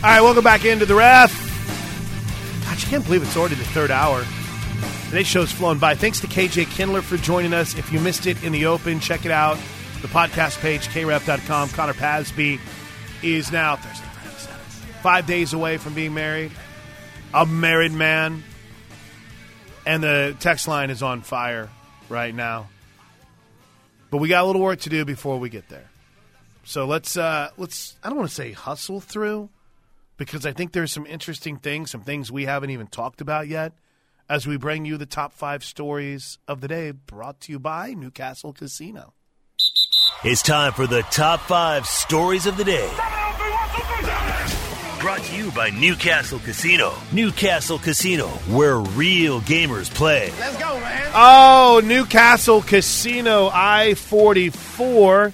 All right, welcome back into the ref. Gosh, I can't believe it's already the third hour. Today's show's flown by. Thanks to KJ Kindler for joining us. If you missed it in the open, check it out. The podcast page, kref.com. Connor Pasby is now Thursday, Friday, Saturday, five days away from being married. A married man. And the text line is on fire right now. But we got a little work to do before we get there. So let's uh let's I don't want to say hustle through because I think there's some interesting things, some things we haven't even talked about yet as we bring you the top 5 stories of the day brought to you by Newcastle Casino. It's time for the top 5 stories of the day. Brought to you by Newcastle Casino. Newcastle Casino, where real gamers play. Let's go, man. Oh, Newcastle Casino I 44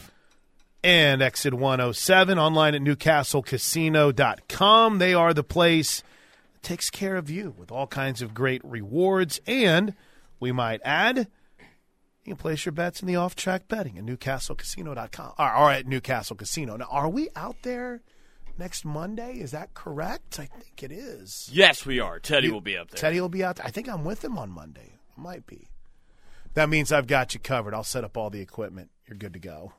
and exit 107 online at newcastlecasino.com. They are the place that takes care of you with all kinds of great rewards. And we might add, you can place your bets in the off track betting at newcastlecasino.com or, or at Newcastle Casino. Now, are we out there next Monday? Is that correct? I think it is. Yes, we are. Teddy You- will be up there. Teddy will be out. There. I think I'm with him on Monday. Might be. That means I've got you covered. I'll set up all the equipment. You're good to go.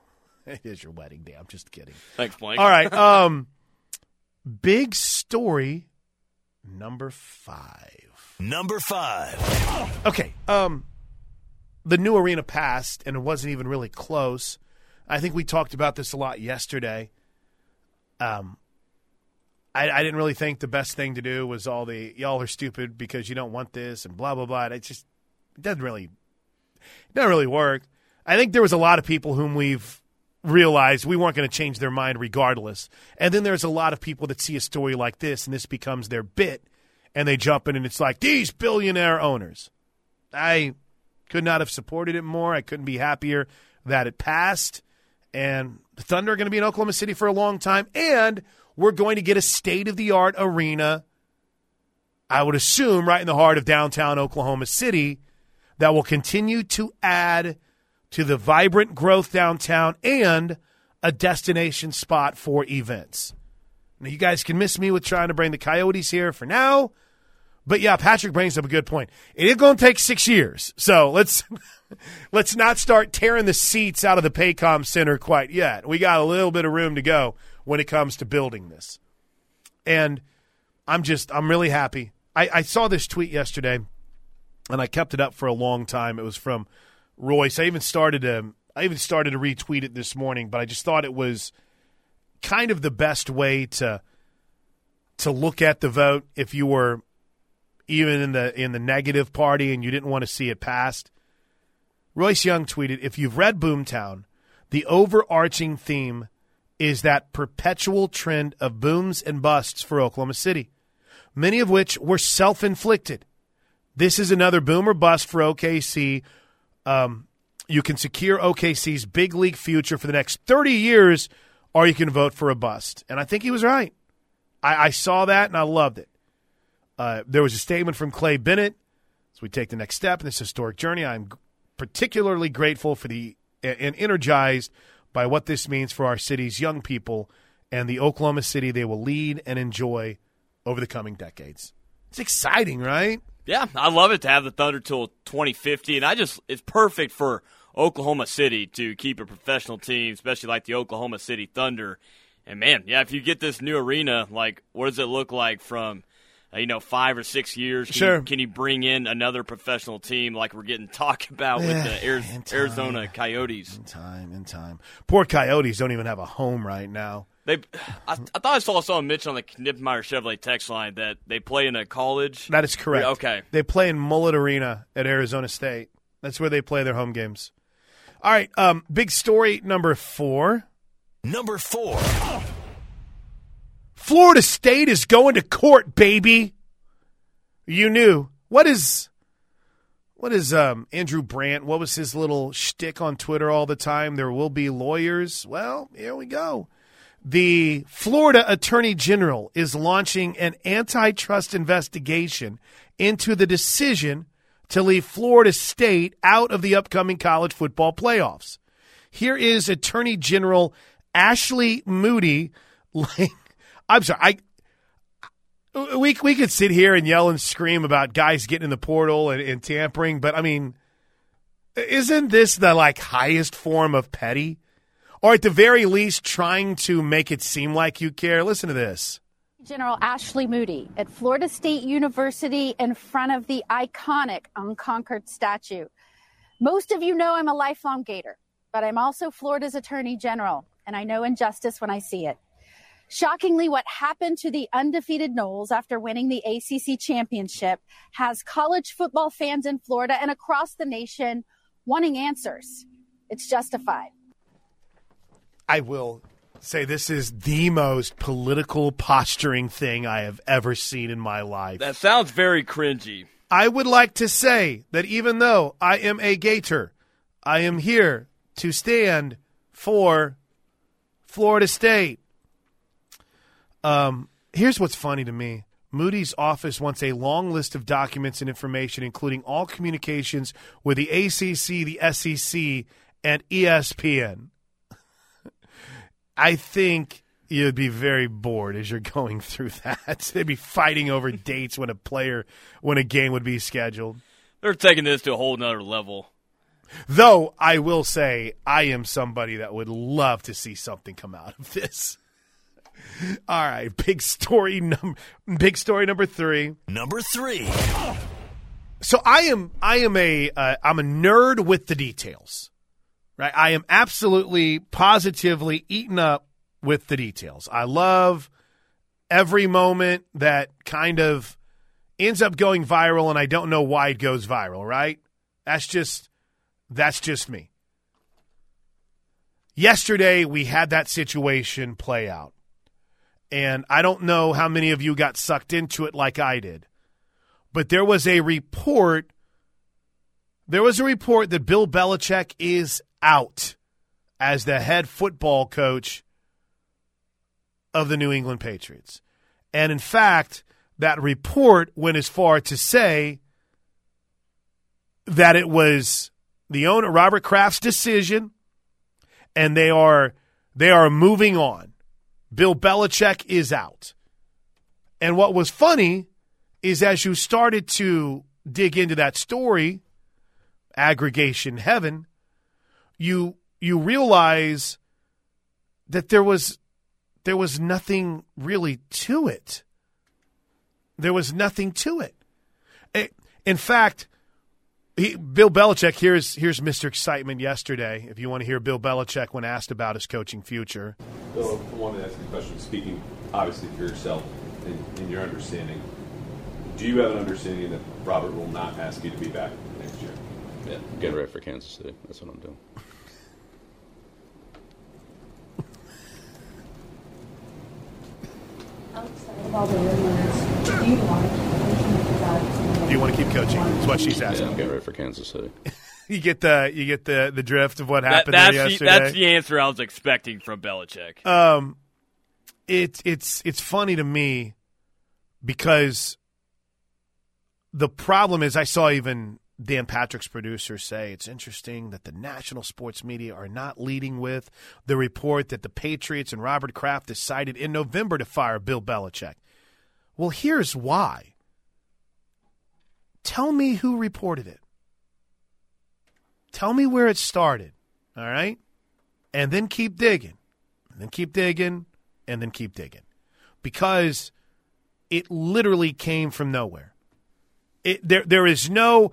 It is your wedding day. I'm just kidding. Thanks, Blake. All right. Um, big story number five. Number 5. Okay. Um, the new arena passed, and it wasn't even really close. I think we talked about this a lot yesterday. Um, I, I didn't really think the best thing to do was all the y'all are stupid because you don't want this and blah blah blah. It just it doesn't really it doesn't really work. I think there was a lot of people whom we've realized we weren't going to change their mind regardless. And then there's a lot of people that see a story like this and this becomes their bit and they jump in and it's like these billionaire owners. I could not have supported it more. I couldn't be happier that it passed. And the Thunder are going to be in Oklahoma City for a long time. And we're going to get a state of the art arena, I would assume, right in the heart of downtown Oklahoma City that will continue to add to the vibrant growth downtown and a destination spot for events. Now, you guys can miss me with trying to bring the Coyotes here for now. But yeah, Patrick brings up a good point. It is going to take six years, so let's let's not start tearing the seats out of the Paycom Center quite yet. We got a little bit of room to go when it comes to building this, and I'm just I'm really happy. I, I saw this tweet yesterday, and I kept it up for a long time. It was from Royce. I even started to I even started to retweet it this morning, but I just thought it was kind of the best way to to look at the vote if you were even in the in the negative party and you didn't want to see it passed. Royce Young tweeted, "If you've read Boomtown, the overarching theme is that perpetual trend of booms and busts for Oklahoma City, many of which were self-inflicted. This is another boom or bust for OKC. Um, you can secure OKC's big league future for the next 30 years, or you can vote for a bust." And I think he was right. I, I saw that and I loved it. Uh, there was a statement from Clay Bennett as we take the next step in this historic journey. I'm particularly grateful for the and energized by what this means for our city's young people and the Oklahoma City they will lead and enjoy over the coming decades. It's exciting, right? Yeah, I love it to have the Thunder till 2050, and I just it's perfect for Oklahoma City to keep a professional team, especially like the Oklahoma City Thunder. And man, yeah, if you get this new arena, like what does it look like from uh, you know five or six years? Can Sure. You, can you bring in another professional team like we're getting talked about with the Ari-. Arizona Coyotes? In time, in time. Poor Coyotes don't even have a home right now. They, I, I thought I saw someone mention on the Knipmeyer Chevrolet text line that they play in a college. That is correct. Okay. They play in Mullet Arena at Arizona State. That's where they play their home games. All right, um, big story number four. Number 4. Florida State is going to court, baby. You knew. What is what is um, Andrew Brandt? What was his little shtick on Twitter all the time? There will be lawyers. Well, here we go. The Florida Attorney General is launching an antitrust investigation into the decision to leave Florida State out of the upcoming college football playoffs. Here is Attorney General Ashley Moody. I'm sorry. I we we could sit here and yell and scream about guys getting in the portal and, and tampering, but I mean, isn't this the like highest form of petty, or at the very least trying to make it seem like you care? Listen to this. General Ashley Moody at Florida State University in front of the iconic Unconquered statue. Most of you know I'm a lifelong Gator, but I'm also Florida's Attorney General, and I know injustice when I see it. Shockingly, what happened to the undefeated Noles after winning the ACC championship has college football fans in Florida and across the nation wanting answers. It's justified. I will say this is the most political posturing thing I have ever seen in my life. That sounds very cringy. I would like to say that even though I am a Gator, I am here to stand for Florida State. Um, here's what's funny to me. Moody's office wants a long list of documents and information, including all communications with the ACC, the SEC, and ESPN. I think you'd be very bored as you're going through that. They'd be fighting over dates when a player, when a game would be scheduled. They're taking this to a whole nother level. Though I will say, I am somebody that would love to see something come out of this. All right, big story number big story number 3. Number 3. So I am I am a am uh, a nerd with the details. Right? I am absolutely positively eaten up with the details. I love every moment that kind of ends up going viral and I don't know why it goes viral, right? That's just that's just me. Yesterday we had that situation play out. And I don't know how many of you got sucked into it like I did. But there was a report there was a report that Bill Belichick is out as the head football coach of the New England Patriots. And in fact, that report went as far to say that it was the owner Robert Kraft's decision and they are they are moving on. Bill Belichick is out. And what was funny is as you started to dig into that story, aggregation heaven, you you realize that there was there was nothing really to it. There was nothing to it. it in fact, he, Bill Belichick here's here's Mr. Excitement yesterday. If you want to hear Bill Belichick when asked about his coaching future, Bill, I wanted to ask you a question. Speaking obviously for yourself and, and your understanding, do you have an understanding that Robert will not ask you to be back next year? Yeah, getting ready for Kansas City. That's what I'm doing. Do you want to keep coaching? That's what she's asking. Yeah, I'm getting ready for Kansas City. you get the you get the the drift of what happened that, there that's yesterday. The, that's the answer I was expecting from Belichick. Um, it's it's it's funny to me because the problem is I saw even Dan Patrick's producers say it's interesting that the national sports media are not leading with the report that the Patriots and Robert Kraft decided in November to fire Bill Belichick. Well, here's why. Tell me who reported it. Tell me where it started. All right? And then keep digging. And then keep digging. And then keep digging. Because it literally came from nowhere. It, there, there is no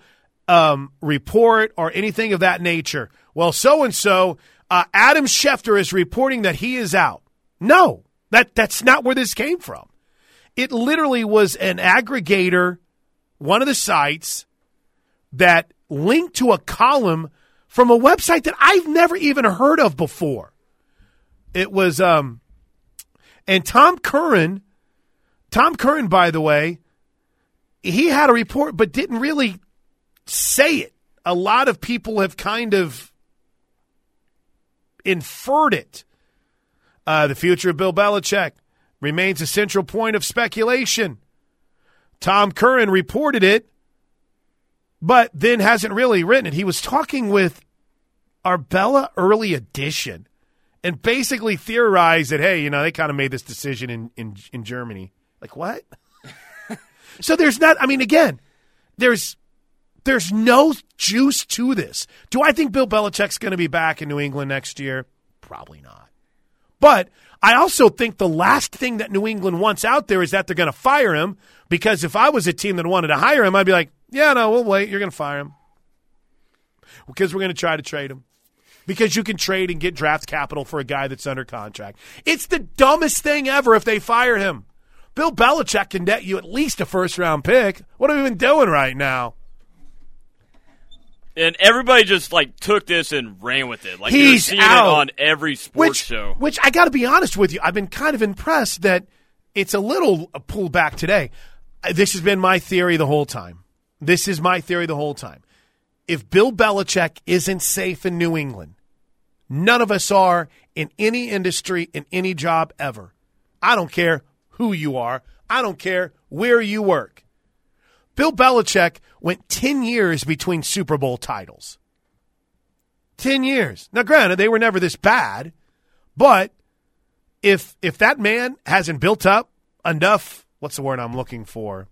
um, report or anything of that nature. Well, so and so, Adam Schefter is reporting that he is out. No, that that's not where this came from. It literally was an aggregator, one of the sites that linked to a column from a website that I've never even heard of before. It was um and Tom Curran, Tom Curran, by the way, he had a report but didn't really say it. A lot of people have kind of inferred it. Uh, the future of Bill Belichick remains a central point of speculation. Tom Curran reported it, but then hasn't really written it. He was talking with Arbella Early Edition and basically theorized that, hey, you know, they kind of made this decision in, in, in Germany. Like, what? So there's not. I mean, again, there's there's no juice to this. Do I think Bill Belichick's going to be back in New England next year? Probably not. But I also think the last thing that New England wants out there is that they're going to fire him. Because if I was a team that wanted to hire him, I'd be like, yeah, no, we'll wait. You're going to fire him because we're going to try to trade him. Because you can trade and get draft capital for a guy that's under contract. It's the dumbest thing ever if they fire him. Bill Belichick can net you at least a first round pick. What are we even doing right now? And everybody just like took this and ran with it. Like He's out. it on every sports Which, show. which I got to be honest with you, I've been kind of impressed that it's a little pulled back today. Uh, This has been my theory the whole time. This is my theory the whole time. If Bill Belichick isn't safe in New England, none of us are in any industry, in any job ever. I don't care who you are. I don't care where you work. Bill Belichick went 10 years between Super Bowl titles. 10 years. Now, granted, they were never this bad, but if if that man hasn't built up enough, what's the word I'm looking for?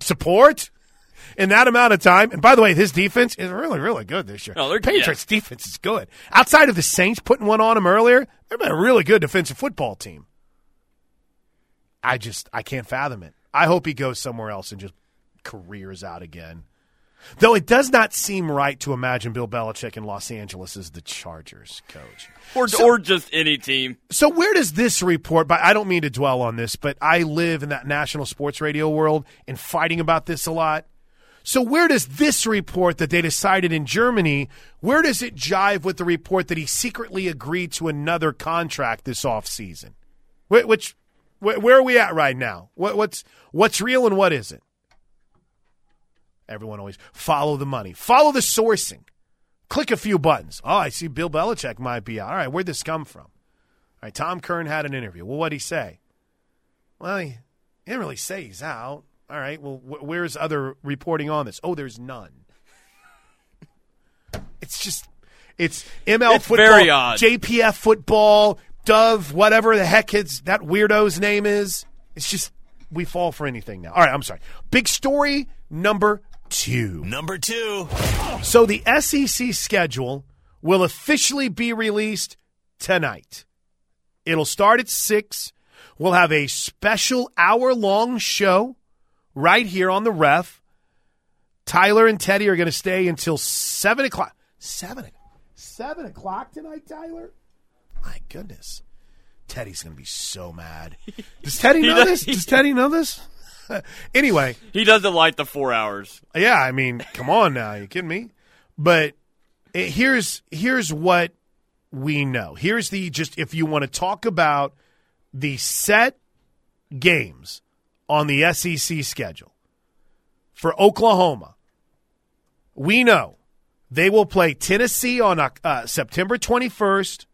Support in that amount of time. And by the way, his defense is really, really good this year. Oh, they're- Patriots defense is good. Outside of the Saints putting one on him earlier, they've been a really good defensive football team. I just I can't fathom it. I hope he goes somewhere else and just careers out again. Though it does not seem right to imagine Bill Belichick in Los Angeles as the Chargers coach. Or, So- or just any team. So where does this report? But I don't mean to dwell on this, but I live in that national sports radio world and fighting about this a lot. So where does this report that they decided in Germany? Where does it jive with the report that he secretly agreed to another contract this offseason? Wh- Which, wh- where are we at right now? What, what's what's real and what isn't? Everyone always follow the money, follow the sourcing. Click a few buttons. Oh, I see Bill Belichick might be out. All right, where'd this come from? All right, Tom Curran had an interview. Well, what'd he say? Well, he, didn't really say he's out. All right, well, wh- where's other reporting on this? Oh, there's none. It's just, it's ML It's football. JPF football, Dove, whatever the heck his, that weirdo's name is. It's just, we fall for anything now. All right, I'm sorry. Big story number two. Number two. So the SEC schedule will officially be released tonight. It'll start at 6. We'll have a special hour long show right here on the ref. Tyler and Teddy are going to stay until 7 o'clock. 7, 7 o'clock tonight, Tyler? My goodness. Teddy's going to be so mad. Does Teddy know does- this? Does Teddy know this? anyway, He doesn't like the four hours. yeah, I mean, come on now, you kidding me? But eh, here's here's what we know. Here's the just if you want to talk about the set games on the SEC schedule for Oklahoma. We know they will play Tennessee on uh, September 21st.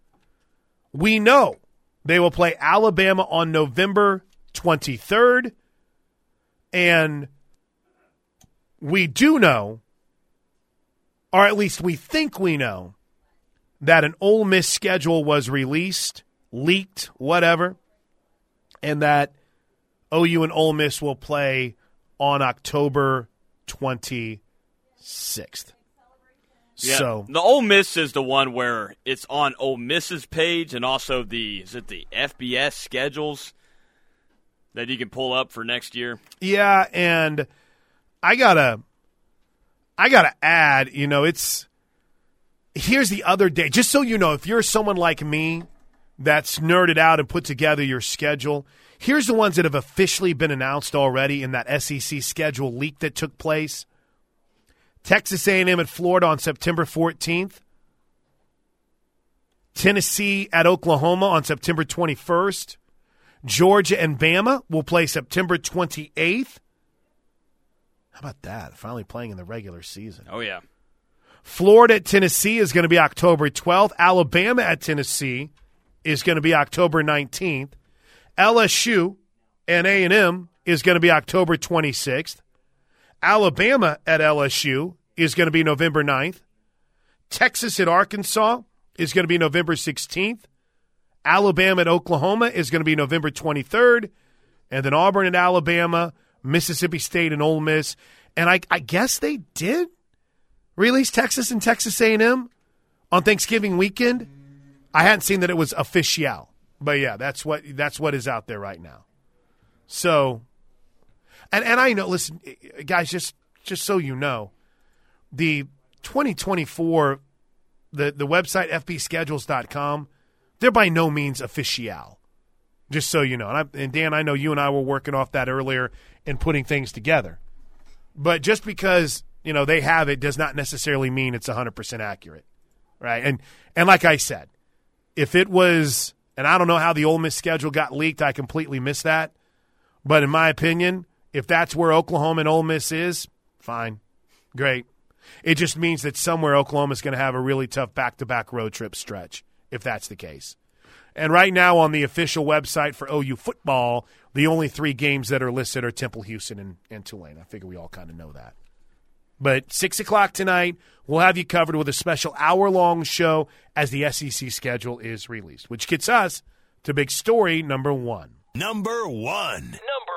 We know they will play Alabama on November 23rd. And we do know, or at least we think we know, that an Ole Miss schedule was released, leaked, whatever, and that OU and Ole Miss will play on October 26th. Yeah. So, the Ole Miss is the one where it's on Ole Miss's page and also the is it the FBS schedules that you can pull up for next year. Yeah, and I gotta, I gotta add. You know, it's here's the other day. Just so you know, if you're someone like me that's nerded out and put together your schedule, here's the ones that have officially been announced already in that SEC schedule leak that took place. Texas A&M at Florida on September 14th. Tennessee at Oklahoma on September 21st. Georgia and Bama will play September 28th. How about that? Finally playing in the regular season. Oh yeah. Florida at Tennessee is going to be October 12th. Alabama at Tennessee is going to be October 19th. LSU and A&M is going to be October 26th. Alabama at LSU is going to be November 9th. Texas at Arkansas is going to be November 16th. Alabama at Oklahoma is going to be November 23rd. And then Auburn at Alabama Mississippi State and Ole Miss, and I, I guess they did release Texas and Texas A&M on Thanksgiving weekend. I hadn't seen that it was official, but yeah, that's what that's what is out there right now. So, and and I know, listen, guys, just just so you know, the 2024 the the website fbschedules.com, they're by no means official. Just so you know, and, I, and Dan, I know you and I were working off that earlier and putting things together. But just because you know they have it does not necessarily mean it's 100% accurate, right? And and like I said, if it was, and I don't know how the Ole Miss schedule got leaked, I completely missed that. But in my opinion, if that's where Oklahoma and Ole Miss is, fine, great. It just means that somewhere Oklahoma is going to have a really tough back-to-back road trip stretch if that's the case. And right now on the official website for OU football, the only three games that are listed are Temple, Houston, and, and Tulane. I figure we all kind of know that. But 6 o'clock tonight, we'll have you covered with a special hour long show as the SEC schedule is released, which gets us to big story number one. Number one. Number one.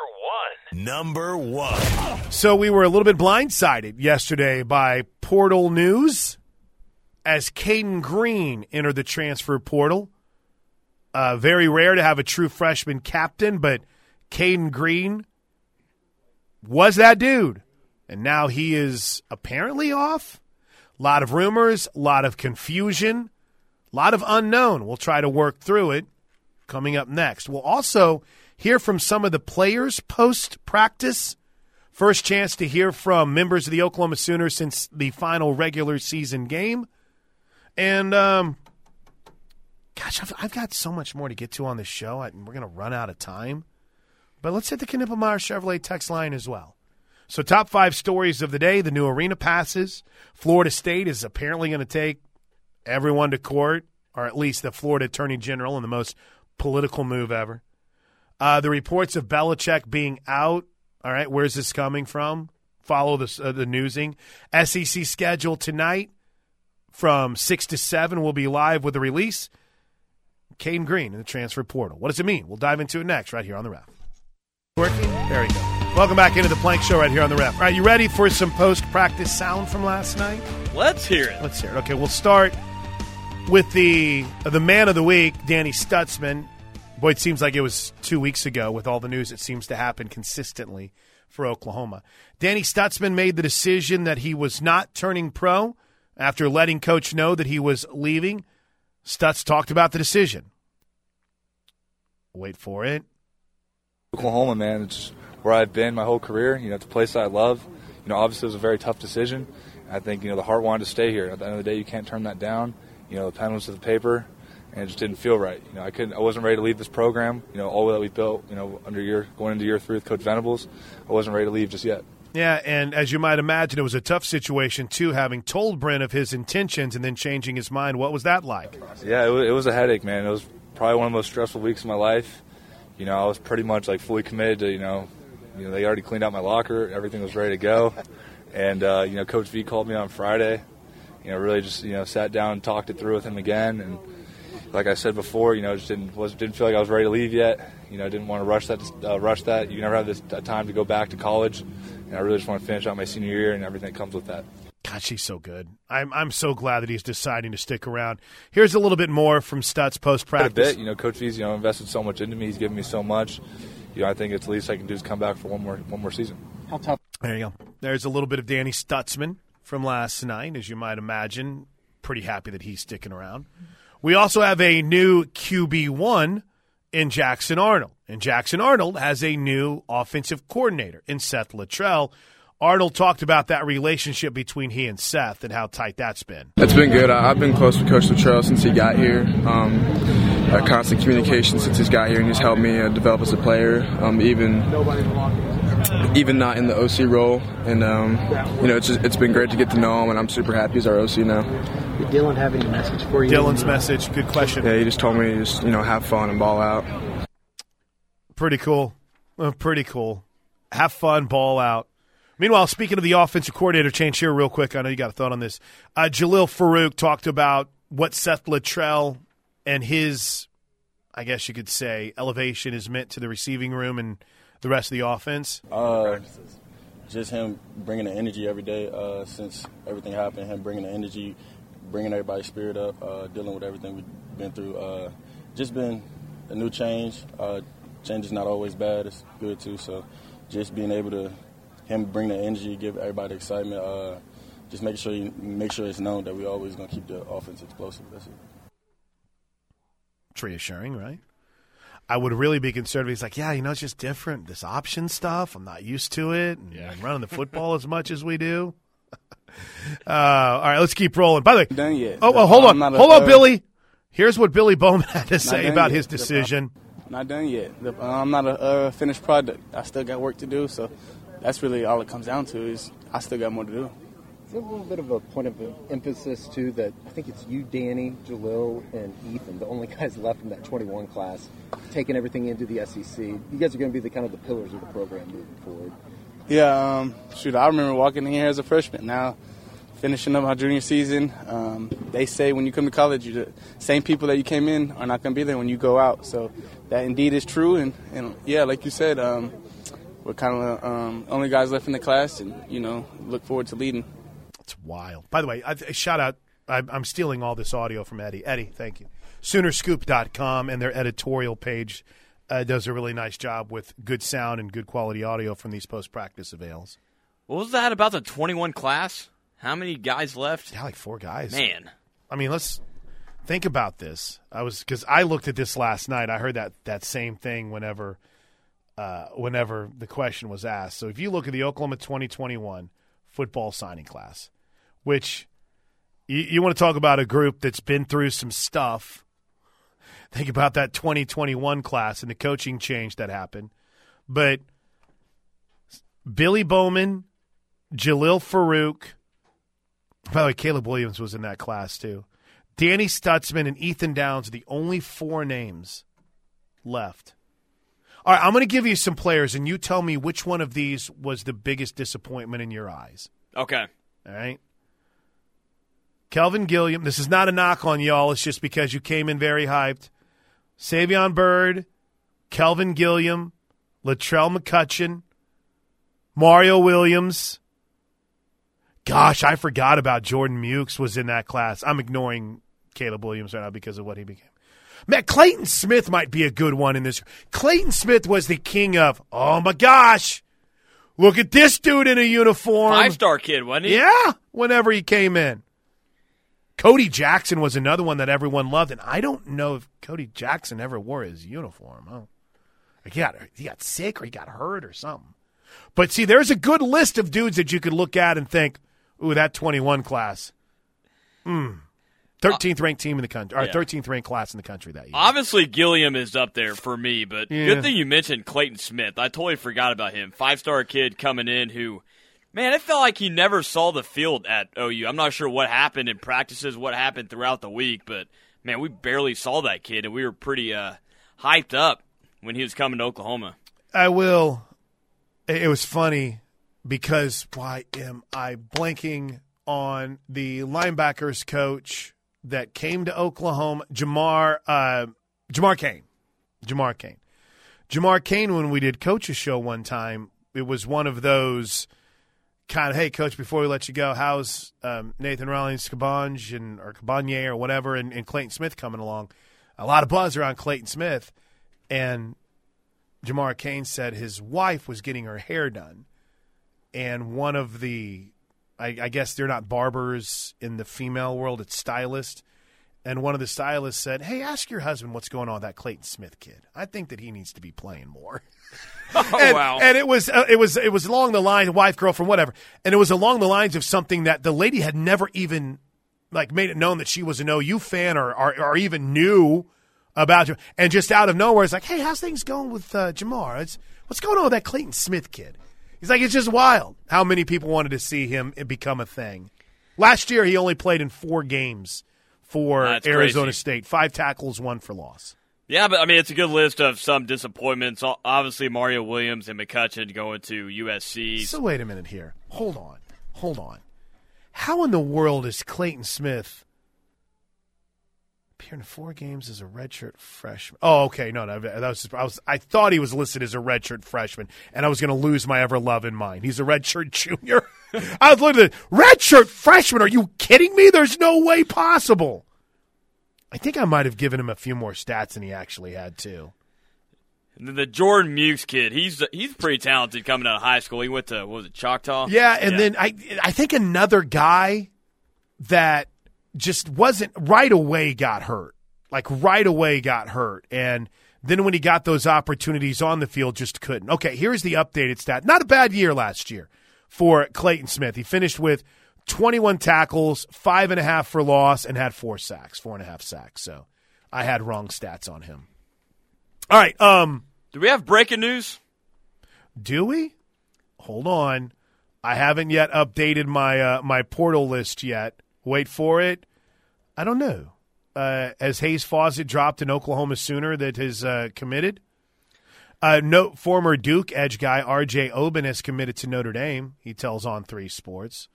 Number one. So we were a little bit blindsided yesterday by portal news as Caden Green entered the transfer portal. Uh, very rare to have a true freshman captain, but Caden Green was that dude. And now he is apparently off. A lot of rumors, a lot of confusion, a lot of unknown. We'll try to work through it coming up next. We'll also hear from some of the players post practice. First chance to hear from members of the Oklahoma Sooners since the final regular season game. And, um, gosh, I've, I've got so much more to get to on this show. I, we're going to run out of time. But let's hit the Knippelmeyer Chevrolet text line as well. So, top five stories of the day the new arena passes. Florida State is apparently going to take everyone to court, or at least the Florida Attorney General, in the most political move ever. Uh, the reports of Belichick being out. All right, where's this coming from? Follow the, uh, the newsing. SEC schedule tonight from 6 to 7 will be live with the release. Caden Green in the transfer portal. What does it mean? We'll dive into it next right here on the ref. Working? There we go. Welcome back into the Plank Show right here on the ref. All right, you ready for some post practice sound from last night? Let's hear it. Let's hear it. Okay, we'll start with the the man of the week, Danny Stutsman. Boy, it seems like it was two weeks ago with all the news that seems to happen consistently for Oklahoma. Danny Stutsman made the decision that he was not turning pro after letting coach know that he was leaving. Stutz talked about the decision. Wait for it. Oklahoma, man, it's where I've been my whole career. You know, it's a place I love. You know, obviously it was a very tough decision. I think you know the heart wanted to stay here. At the end of the day, you can't turn that down. You know, the pen was to the paper, and it just didn't feel right. You know, I couldn't, I wasn't ready to leave this program. You know, all that we built. You know, under year going into year three with Coach Venables, I wasn't ready to leave just yet. Yeah, and as you might imagine, it was a tough situation too, having told Brent of his intentions and then changing his mind. What was that like? Yeah, it was, it was a headache, man. It was probably one of the most stressful weeks of my life. You know, I was pretty much like fully committed to you know you know, they already cleaned out my locker. Everything was ready to go. And, uh, you know, Coach V called me on Friday. You know, really just, you know, sat down and talked it through with him again. And like I said before, you know, just didn't, was, didn't feel like I was ready to leave yet. You know, didn't want to rush that, uh, rush that. You never have this time to go back to college. And I really just want to finish out my senior year and everything that comes with that. God, she's so good. I'm I'm so glad that he's deciding to stick around. Here's a little bit more from Stutz post practice. A bit, you know, Coach V's you know invested so much into me. He's given me so much you know, I think it's the least I can do is come back for one more one more season. How tough? There you go. There's a little bit of Danny Stutsman from last night, as you might imagine. Pretty happy that he's sticking around. We also have a new QB one in Jackson Arnold, and Jackson Arnold has a new offensive coordinator in Seth Littrell. Arnold talked about that relationship between he and Seth and how tight that's been. It's been good. I've been close with Coach Littrell since he got here. Um, constant communication since he's got here, and he's helped me uh, develop as a player. Um, even even not in the OC role, and um, you know, it's just, it's been great to get to know him, and I'm super happy he's our OC now. Did Dylan have any message for you? Dylan's message, good question. Yeah, he just told me to just you know have fun and ball out. Pretty cool, uh, pretty cool. Have fun, ball out. Meanwhile, speaking of the offensive coordinator change here, real quick, I know you got a thought on this. Uh, Jalil Farooq talked about what Seth Littrell and his, I guess you could say, elevation is meant to the receiving room and the rest of the offense? Uh, just him bringing the energy every day uh, since everything happened. Him bringing the energy, bringing everybody's spirit up, uh, dealing with everything we've been through. Uh, just been a new change. Uh, change is not always bad; it's good too. So, just being able to him bring the energy, give everybody excitement. Uh, just making sure you make sure it's known that we're always going to keep the offense explosive. That's it. It's reassuring, right? I would really be concerned if he's like, yeah, you know, it's just different. This option stuff, I'm not used to it. And yeah. running the football as much as we do. uh, all right, let's keep rolling. By the way, done yet. Oh, well, hold on, hold on, Billy. Here's what Billy Bowman had to say about yet. his decision. Not done yet. I'm not a uh, finished product. I still got work to do. So that's really all it comes down to. Is I still got more to do It's a little bit of a point of emphasis too that I think it's you, Danny, Jalil, and Ethan, the only guys left in that 21 class, taking everything into the SEC. You guys are going to be the kind of the pillars of the program moving forward. Yeah, um, shoot, I remember walking in here as a freshman. Now, finishing up my junior season, um, they say when you come to college, the same people that you came in are not going to be there when you go out. So that indeed is true. And, and yeah, like you said, um, we're kind of um, only guys left in the class, and you know, look forward to leading. It's wild. By the way, I, shout out. I'm stealing all this audio from Eddie. Eddie, thank you. Soonerscoop.com and their editorial page uh, does a really nice job with good sound and good quality audio from these post practice avails. What was that about the 21 class? How many guys left? Yeah, like four guys. Man, I mean, let's think about this. I was because I looked at this last night. I heard that that same thing whenever, uh, whenever the question was asked. So if you look at the Oklahoma 2021 football signing class, which you, you want to talk about a group that's been through some stuff. Think about that 2021 class and the coaching change that happened. But Billy Bowman, Jalil Farooq. by the way, Caleb Williams was in that class too. Danny Stutsman and Ethan Downs are the only four names left. All right, I'm going to give you some players, and you tell me which one of these was the biggest disappointment in your eyes. Okay. All right. Kelvin Gilliam. This is not a knock on y'all. It's just because you came in very hyped. Savion Byrd, Kelvin Gilliam, Latrell McCutchin, Mario Williams. Gosh, I forgot about Jordan Mukes was in that class. I'm ignoring Caleb Williams right now because of what he became. Matt Clayton Smith might be a good one in this. Clayton Smith was the king of, oh my gosh, look at this dude in a uniform. Five star kid, wasn't he? Yeah, whenever he came in. Cody Jackson was another one that everyone loved, and I don't know if Cody Jackson ever wore his uniform. Oh, he got he got sick or he got hurt or something. But see, there's a good list of dudes that you could look at and think, "Ooh, that 21 class." Hmm. 13th ranked team in the country, or yeah. 13th ranked class in the country that year. Obviously, Gilliam is up there for me, but yeah. good thing you mentioned Clayton Smith. I totally forgot about him. Five star kid coming in who Man, it felt like he never saw the field at OU. I'm not sure what happened in practices, what happened throughout the week, but man, we barely saw that kid, and we were pretty uh, hyped up when he was coming to Oklahoma. I will. It was funny because why am I blanking on the linebackers coach that came to Oklahoma? Jamar uh, Jamar Cain. Jamar Cain. Jamar Cain. When we did coaches show one time, it was one of those kind of, hey, coach, before we let you go, how's um, Nathan Rawlings Cabange and or Cabanye or whatever, and, and, Clayton Smith coming along? A lot of buzz around Clayton Smith, and Jamar Cain said his wife was getting her hair done, and one of the, I, I guess they're not barbers in the female world; it's stylist. And one of the stylists said, "Hey, ask your husband what's going on with that Clayton Smith kid. I think that he needs to be playing more." oh, and, wow. And it was uh, it was it was along the line, wife, girlfriend, whatever. And it was along the lines of something that the lady had never even like made it known that she was an OU fan or or, or even knew about you. And just out of nowhere, it's like, hey, how's things going with uh, Jamar? It's, what's going on with that Clayton Smith kid? He's like, it's just wild how many people wanted to see him become a thing. Last year, he only played in four games for Arizona crazy. State, five tackles, one for loss. Yeah, but I mean, it's a good list of some disappointments. Obviously, Mario Williams and McCutchin going to USC. So wait a minute here. Hold on. Hold on. How in the world is Clayton Smith? appearing in four games as a redshirt freshman. Oh, okay. No, no, that was I was I thought he was listed as a redshirt freshman, and I was going to lose my ever loving mind. He's a redshirt junior. I was looking at redshirt freshman. Are you kidding me? There's no way possible. I think I might have given him a few more stats than he actually had too. And then the Jordan Mukes kid, he's he's pretty talented coming out of high school. He went to what was it Choctaw? Yeah, and then I I think another guy that just wasn't right away got hurt. Like right away got hurt. And then when he got those opportunities on the field, just couldn't. Okay, here's the updated stat. Not a bad year last year for Clayton Smith. He finished with 21 tackles, five and a half for loss, and had four sacks, four and a half sacks. So I had wrong stats on him. All right. Um, Do we have breaking news? Do we? Hold on. I haven't yet updated my uh, my portal list yet. Wait for it. I don't know. Uh, has Hayes Fawcett dropped an Oklahoma Sooner that has uh, committed? Uh, no, former Duke edge guy R.J. Oben has committed to Notre Dame. He tells on three sports.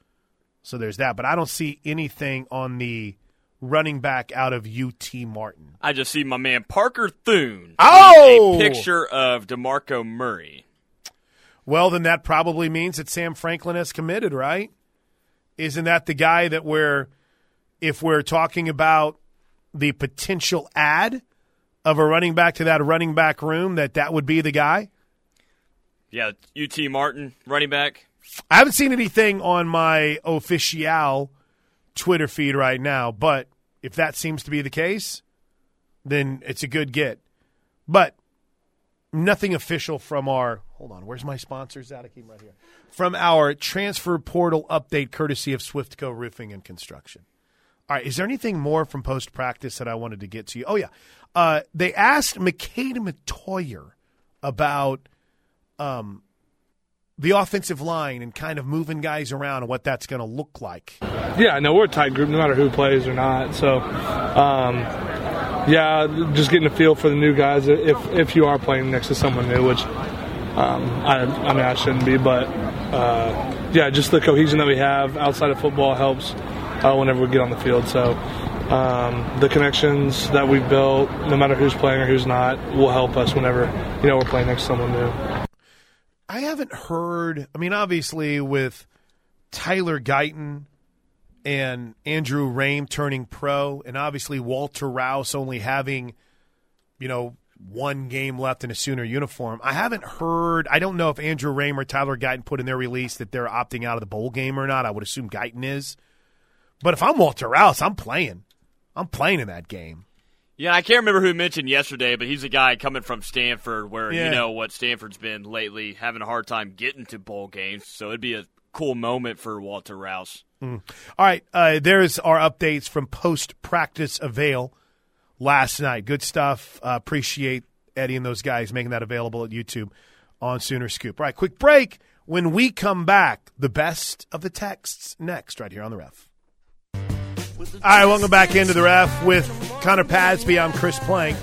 So there's that. But I don't see anything on the running back out of UT Martin. I just see my man Parker Thune. Oh! a picture of Demarco Murray. Well, then that probably means that Sam Franklin has committed, right? Isn't that the guy that we're, if we're talking about the potential ad of a running back to that running back room, that that would be the guy? Yeah, UT Martin, running back. I haven't seen anything on my official Twitter feed right now, but if that seems to be the case, then it's a good get. But nothing official from our hold on, where's my sponsors 'em right here. From our transfer portal update courtesy of Swiftco Roofing and Construction. All right, is there anything more from post practice that I wanted to get to you? Oh yeah. Uh, they asked McKade Mettauer about um, the offensive line and kind of moving guys around and what that's going to look like. Yeah, no, we're a tight group no matter who plays or not. So, um, yeah, just getting a feel for the new guys if if you are playing next to someone new, which um, I, I mean I shouldn't be, but uh, yeah, just the cohesion that we have outside of football helps uh, whenever we get on the field. So. Um, the connections that we've built, no matter who's playing or who's not, will help us whenever you know we're playing next to someone new. I haven't heard. I mean, obviously, with Tyler Guyton and Andrew Raym turning pro, and obviously Walter Rouse only having, you know, one game left in a Sooner uniform. I haven't heard. I don't know if Andrew Raym or Tyler Guyton put in their release that they're opting out of the bowl game or not. I would assume Guyton is. But if I'm Walter Rouse, I'm playing. I'm playing in that game. Yeah, I can't remember who mentioned yesterday, but he's a guy coming from Stanford where Yeah. you know what Stanford's been lately, having a hard time getting to bowl games. So it'd be a cool moment for Walter Rouse. Mm. All right, uh, there's our updates from post practice avail last night. Good stuff. Uh, appreciate Eddie and those guys making that available at YouTube on Sooner Scoop. All right, quick break. When we come back, the best of the texts next, right here on the ref. All right, welcome back into the ref with Connor Padsby. I'm Chris Plank.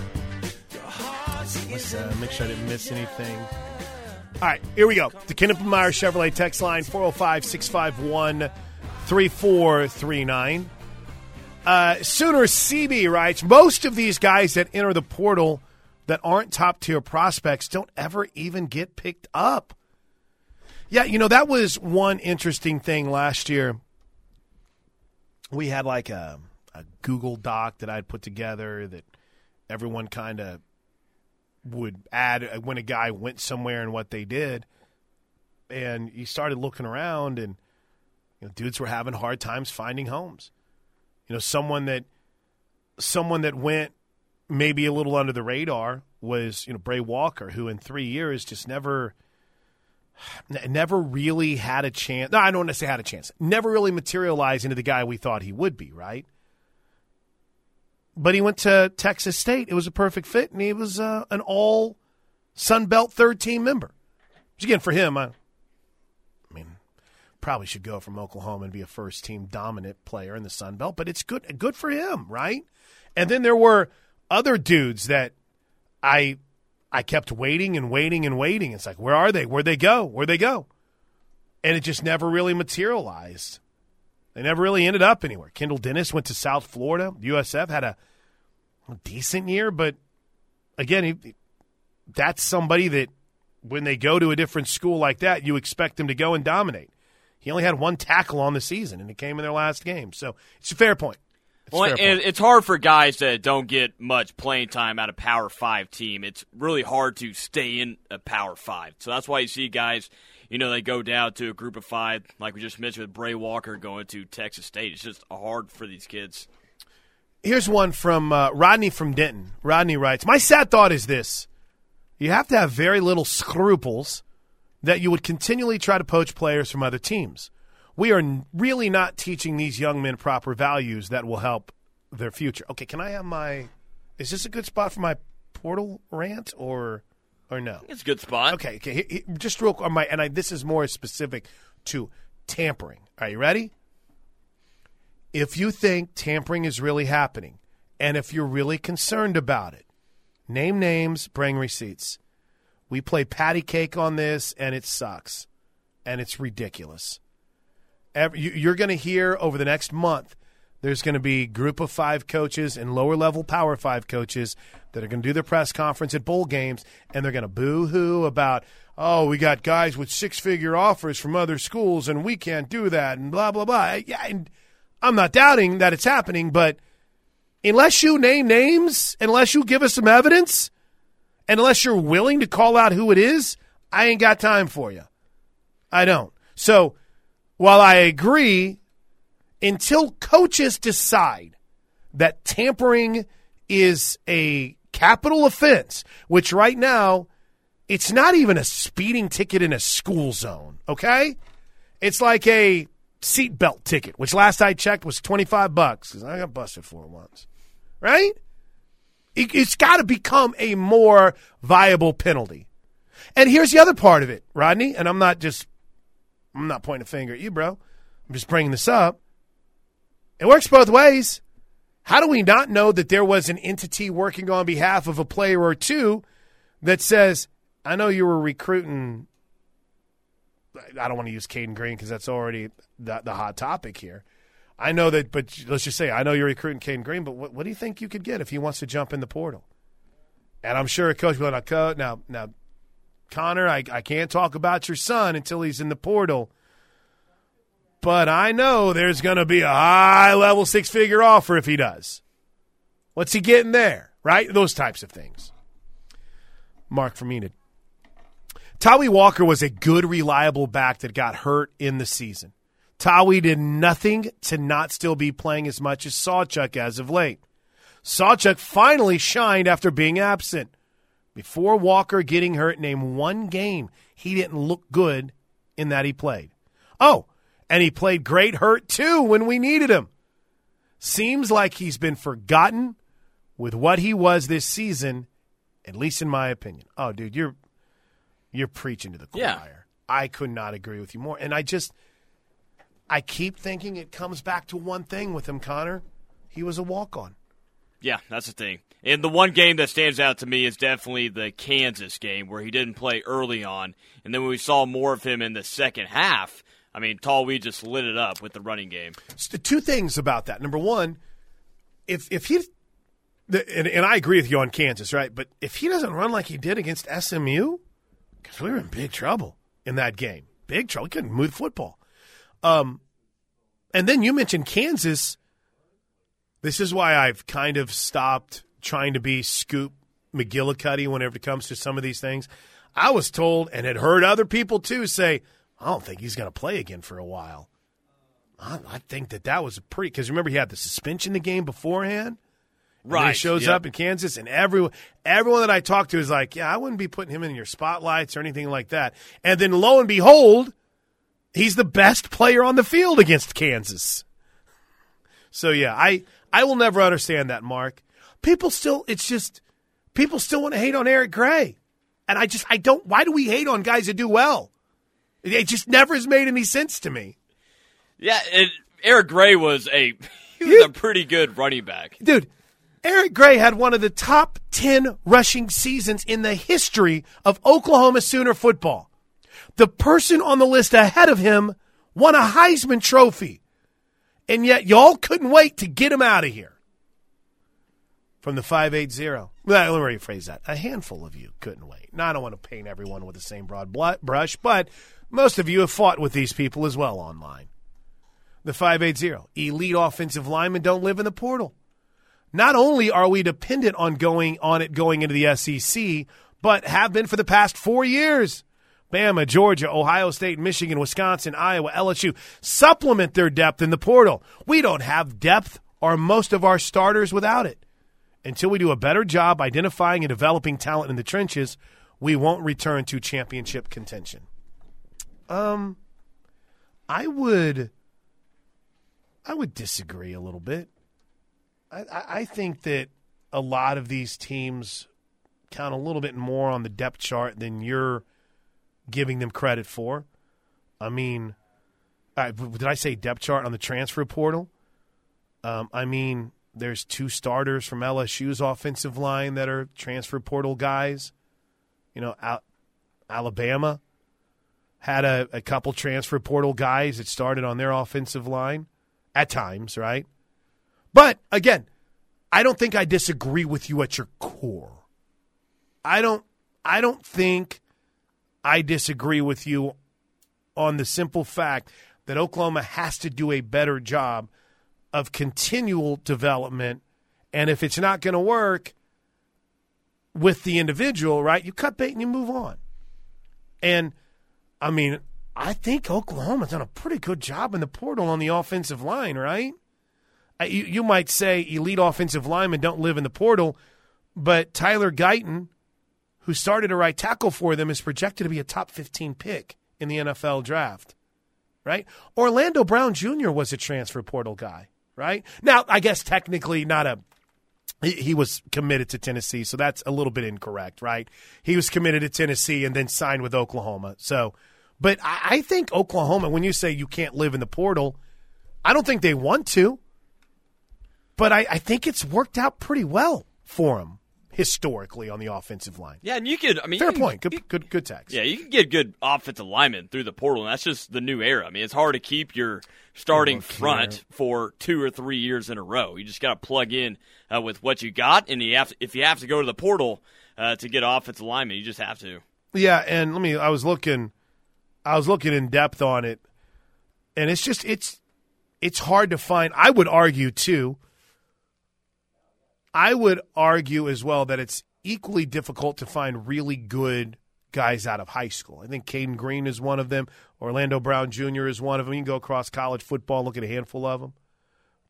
Let's uh, make sure I didn't miss anything. All right, here we go. The Kenneth Meyer Chevrolet text line 405 651 3439. Uh, Sooner CB writes Most of these guys that enter the portal that aren't top tier prospects don't ever even get picked up. Yeah, you know, that was one interesting thing last year. We had like a, a Google Doc that I'd put together that everyone kind of would add uh, when a guy went somewhere and what they did. And you started looking around, and you know, dudes were having hard times finding homes. You know, someone that someone that went maybe a little under the radar was you know Bray Walker, who in three years just never never really had a chance. No, I don't want to say had a chance. Never really materialized into the guy we thought he would be, right? But he went to Texas State. It was a perfect fit, and he was uh, an all Sun Belt third team member. Which again, for him, I, I mean, probably should go from Oklahoma and be a first team dominant player in the Sun Belt. But it's good, good for him, right? And then there were other dudes that I I kept waiting and waiting and waiting. It's like, where are they? Where'd they go? Where'd they go? And it just never really materialized. They never really ended up anywhere. Kendall Dennis went to South Florida. USF had a decent year, but again, he, that's somebody that when they go to a different school like that, you expect them to go and dominate. He only had one tackle on the season, and it came in their last game. So it's a fair point. It's well, fair and point. it's hard for guys that don't get much playing time out of Power Five team. It's really hard to stay in a Power Five. So that's why you see guys, you know, they go down to a group of five, like we just mentioned with Bray Walker going to Texas State. It's just hard for these kids. Here's one from uh, Rodney from Denton. Rodney writes My sad thought is this you have to have very little scruples that you would continually try to poach players from other teams. We are really not teaching these young men proper values that will help their future. Okay, can I have my. Is this a good spot for my portal rant or or no? It's a good spot. Okay, okay. he- he- just real quick, my and I, this is more specific to tampering. Are you ready? If you think tampering is really happening, and if you're really concerned about it, name names, bring receipts. We play patty cake on this, and it sucks, and it's ridiculous. Every, you, you're going to hear over the next month. There's going to be group of five coaches and lower level power five coaches that are going to do their press conference at bowl games, and they're going to boo hoo about, oh, we got guys with six figure offers from other schools, and we can't do that, and blah blah blah. Yeah, and I'm not doubting that it's happening, but unless you name names, unless you give us some evidence, unless you're willing to call out who it is, I ain't got time for you. I don't. So while I agree, until coaches decide that tampering is a capital offense, which right now it's not even a speeding ticket in a school zone, okay? It's like a seatbelt ticket, which last I checked was 25 bucks cuz I got busted for it once. Right? It, it's got to become a more viable penalty. And here's the other part of it, Rodney, and I'm not just I'm not pointing a finger at you, bro. I'm just bringing this up. It works both ways. How do we not know that there was an entity working on behalf of a player or two that says, I know you were recruiting. I don't want to use Cayden Green because that's already the, the hot topic here. I know that, but let's just say, I know you're recruiting Cayden Green, but what, what do you think you could get if he wants to jump in the portal? And I'm sure a coach will like, now, now, Connor, I, I can't talk about your son until he's in the portal. But I know there's going to be a high level six figure offer if he does. What's he getting there? Right? Those types of things. Mark from Enid. Tawee Walker was a good, reliable back that got hurt in the season. Tawi did nothing to not still be playing as much as Sawchuk as of late. Sawchuk finally shined after being absent. Before Walker getting hurt, name one game he didn't look good in that he played. Oh, and he played great hurt too when we needed him. Seems like he's been forgotten with what he was this season, at least in my opinion. Oh, dude, you're you're preaching to the choir. Yeah. I could not agree with you more. And I just I keep thinking it comes back to one thing with him, Connor. He was a walk on. Yeah, that's the thing. And the one game that stands out to me is definitely the Kansas game where he didn't play early on. And then when we saw more of him in the second half, I mean, Tallweed just lit it up with the running game. Two things about that. Number one, if if he and, and I agree with you on Kansas, right? But if he doesn't run like he did against SMU, because we were in big trouble in that game. Big trouble. We couldn't move football. Um, and then you mentioned Kansas. This is why I've kind of stopped trying to be Scoop McGillicuddy whenever it comes to some of these things. I was told and had heard other people too say, I don't think he's going to play again for a while. I, I think that that was a pretty because remember he had the suspension the game beforehand. And then he Right, shows yep. up in Kansas, and everyone everyone that I talked to is like, "Yeah, I wouldn't be putting him in your spotlights or anything like that." And then lo and behold, he's the best player on the field against Kansas. So yeah, I I will never understand that, Mark. People still, it's just people still want to hate on Eric Gray, and I just I don't. Why do we hate on guys that do well? It just never has made any sense to me. Yeah, it, Eric Gray was a he was a pretty good running back. Dude, Eric Gray had one of the top 10 rushing seasons in the history of Oklahoma Sooner football. The person on the list ahead of him won a Heisman Trophy. And yet, y'all couldn't wait to get him out of here. from the 580. Let me rephrase that. A handful of you couldn't wait. Now, I don't want to paint everyone with the same broad brush, but most of you have fought with these people as well online. The 580. Elite offensive linemen don't live in the portal. Not only are we dependent on going on it going into the SEC, but have been for the past four years. Bama, Georgia, Ohio State, Michigan, Wisconsin, Iowa, LSU supplement their depth in the portal. We don't have depth or most of our starters without it. Until we do a better job identifying and developing talent in the trenches, we won't return to championship contention. Um, I would, I would disagree a little bit. I, I I think that a lot of these teams count a little bit more on the depth chart than you're giving them credit for. I mean, uh, did I say depth chart on the transfer portal? Um, I mean, there's two starters from LSU's offensive line that are transfer portal guys. You know, Al- Alabama had a, a couple transfer portal guys that started on their offensive line at times, right? But again, I don't think I disagree with you at your core. I don't I don't think I disagree with you on the simple fact that Oklahoma has to do a better job of continual development and if it's not going to work with the individual, right? You cut bait and you move on. And I mean, I think Oklahoma's done a pretty good job in the portal on the offensive line, right? Uh, You, you might say elite offensive linemen don't live in the portal, but Tyler Guyton, who started a right tackle for them, is projected to be a top 15 pick in the NFL draft, right? Orlando Brown Jr. was a transfer portal guy, right? Now, I guess technically not a he, he was committed to Tennessee, so that's a little bit incorrect, right? He was committed to Tennessee and then signed with Oklahoma. So, but I, I think Oklahoma, when you say you can't live in the portal, I don't think they want to, but I, I think it's worked out pretty well for them historically on the offensive line. Yeah, and you could. I mean, Fair can- point. Good, good, good text. Yeah, you can get good offensive linemen through the portal, and that's just the new era. I mean, it's hard to keep your starting front for two or three years in a row. You just got to plug in uh, with what you got, and you have if you have to go to the portal uh, to get offensive linemen, you just have to. Yeah, and let me. I was looking, I was looking in depth on it, and it's just it's it's hard to find. I would argue too. I would argue as well that it's equally difficult to find really good guys out of high school. I think Cayden Green is one of them. Orlando Brown Jr. is one of them. You can go across college football look at a handful of them.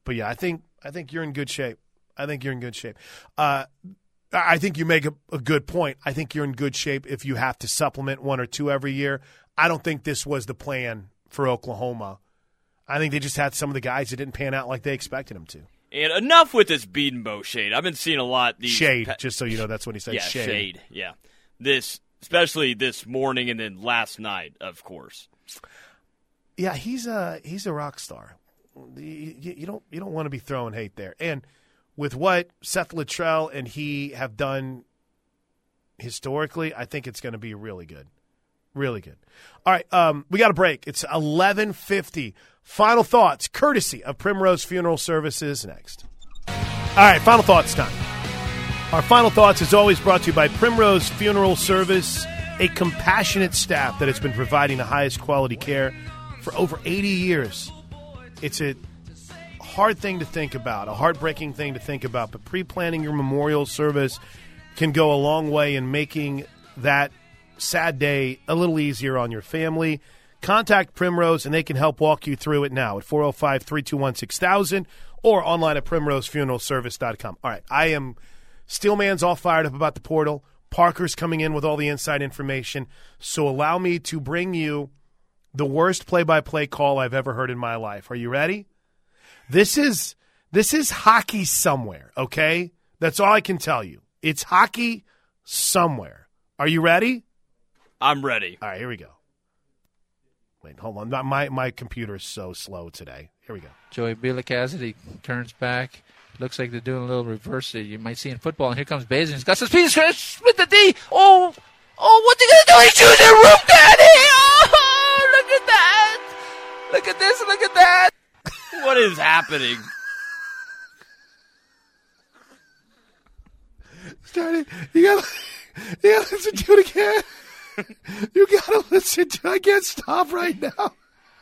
But yeah, I think I think you're in good shape. I think you're in good shape. Uh, I think you make a, a good point. I think you're in good shape if you have to supplement one or two every year. I don't think this was the plan for Oklahoma. I think they just had some of the guys that didn't pan out like they expected them to. And enough with this Bedenbaugh shade. I've been seeing a lot these Shade, just so you know, that's what he said. yeah, shade. Yeah, this especially this morning and then last night, of course. Yeah, he's a he's a rock star. You, you- you don't you don't want to be throwing hate there. And with what Seth Littrell and he have done historically, I think it's going to be really good, really good. All right, um, we got a break. It's eleven fifty. Final thoughts, courtesy of Primrose Funeral Services. Next. All right, final thoughts time. Our final thoughts is always brought to you by Primrose Funeral Service, a compassionate staff that has been providing the highest quality care for over 80 years. It's a hard thing to think about, a heartbreaking thing to think about, but pre planning your memorial service can go a long way in making that sad day a little easier on your family. Contact Primrose and they can help walk you through it now at 405 321 6000 or online at primrosefuneralservice.com. All right, I am Steelman's all fired up about the portal. Parker's coming in with all the inside information. So allow me to bring you the worst play-by-play call I've ever heard in my life. Are you ready? This is this is hockey somewhere, okay? That's all I can tell you. It's hockey somewhere. Are you ready? I'm ready. All right, here we go. Wait, hold on. My my, my computer is so slow today. Here we go. Joey Bielak has turns back. Looks like they're doing a little reverse that you might see in football. And here comes Bazin. He's got some speed. He's gonna split the D. Oh, oh, what's he gonna do? He's shooting the roof, Daddy. Oh, look at that. Look at this. Look at that. What is happening? started. You gotta, you gotta listen to it again. You gotta listen to. I can't stop right now.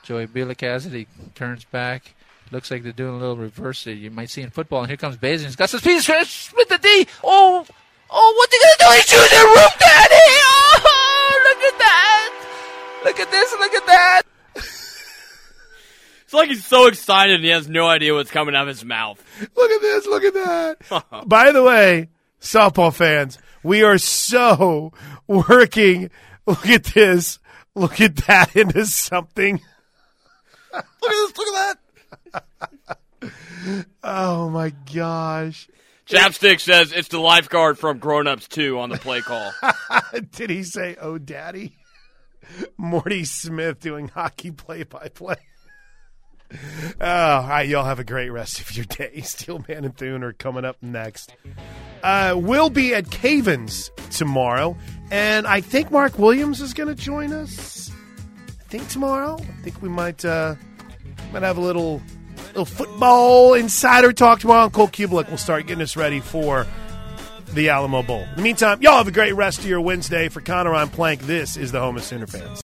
Joey Bila Cassidy turns back. Looks like they're doing a little reverse that you might see in football. And here comes Bazin. He's got some speed. Split the D. Oh, oh, what's they gonna do? He's shooting the roof, Daddy. Oh, look at that. Look at this. Look at that. It's like he's so excited and he has no idea what's coming out of his mouth. Look at this. Look at that. By the way, softball fans, we are so working. Look at this. Look at that into something. look at this. Look at that. oh my gosh. Chapstick says it's the lifeguard from Grown Ups 2 on the play call. Did he say, oh, daddy? Morty Smith doing hockey play by play. Oh, all right, y'all have a great rest of your day. Steelman and Thune are coming up next. Uh, we'll be at Cavens tomorrow, and I think Mark Williams is going to join us. I think tomorrow. I think we might uh, might have a little little football insider talk tomorrow. And Cole Kubelik will start getting us ready for the Alamo Bowl. In the meantime, y'all have a great rest of your Wednesday. For Connor, I'm Plank. This is the Home of Sooner fans.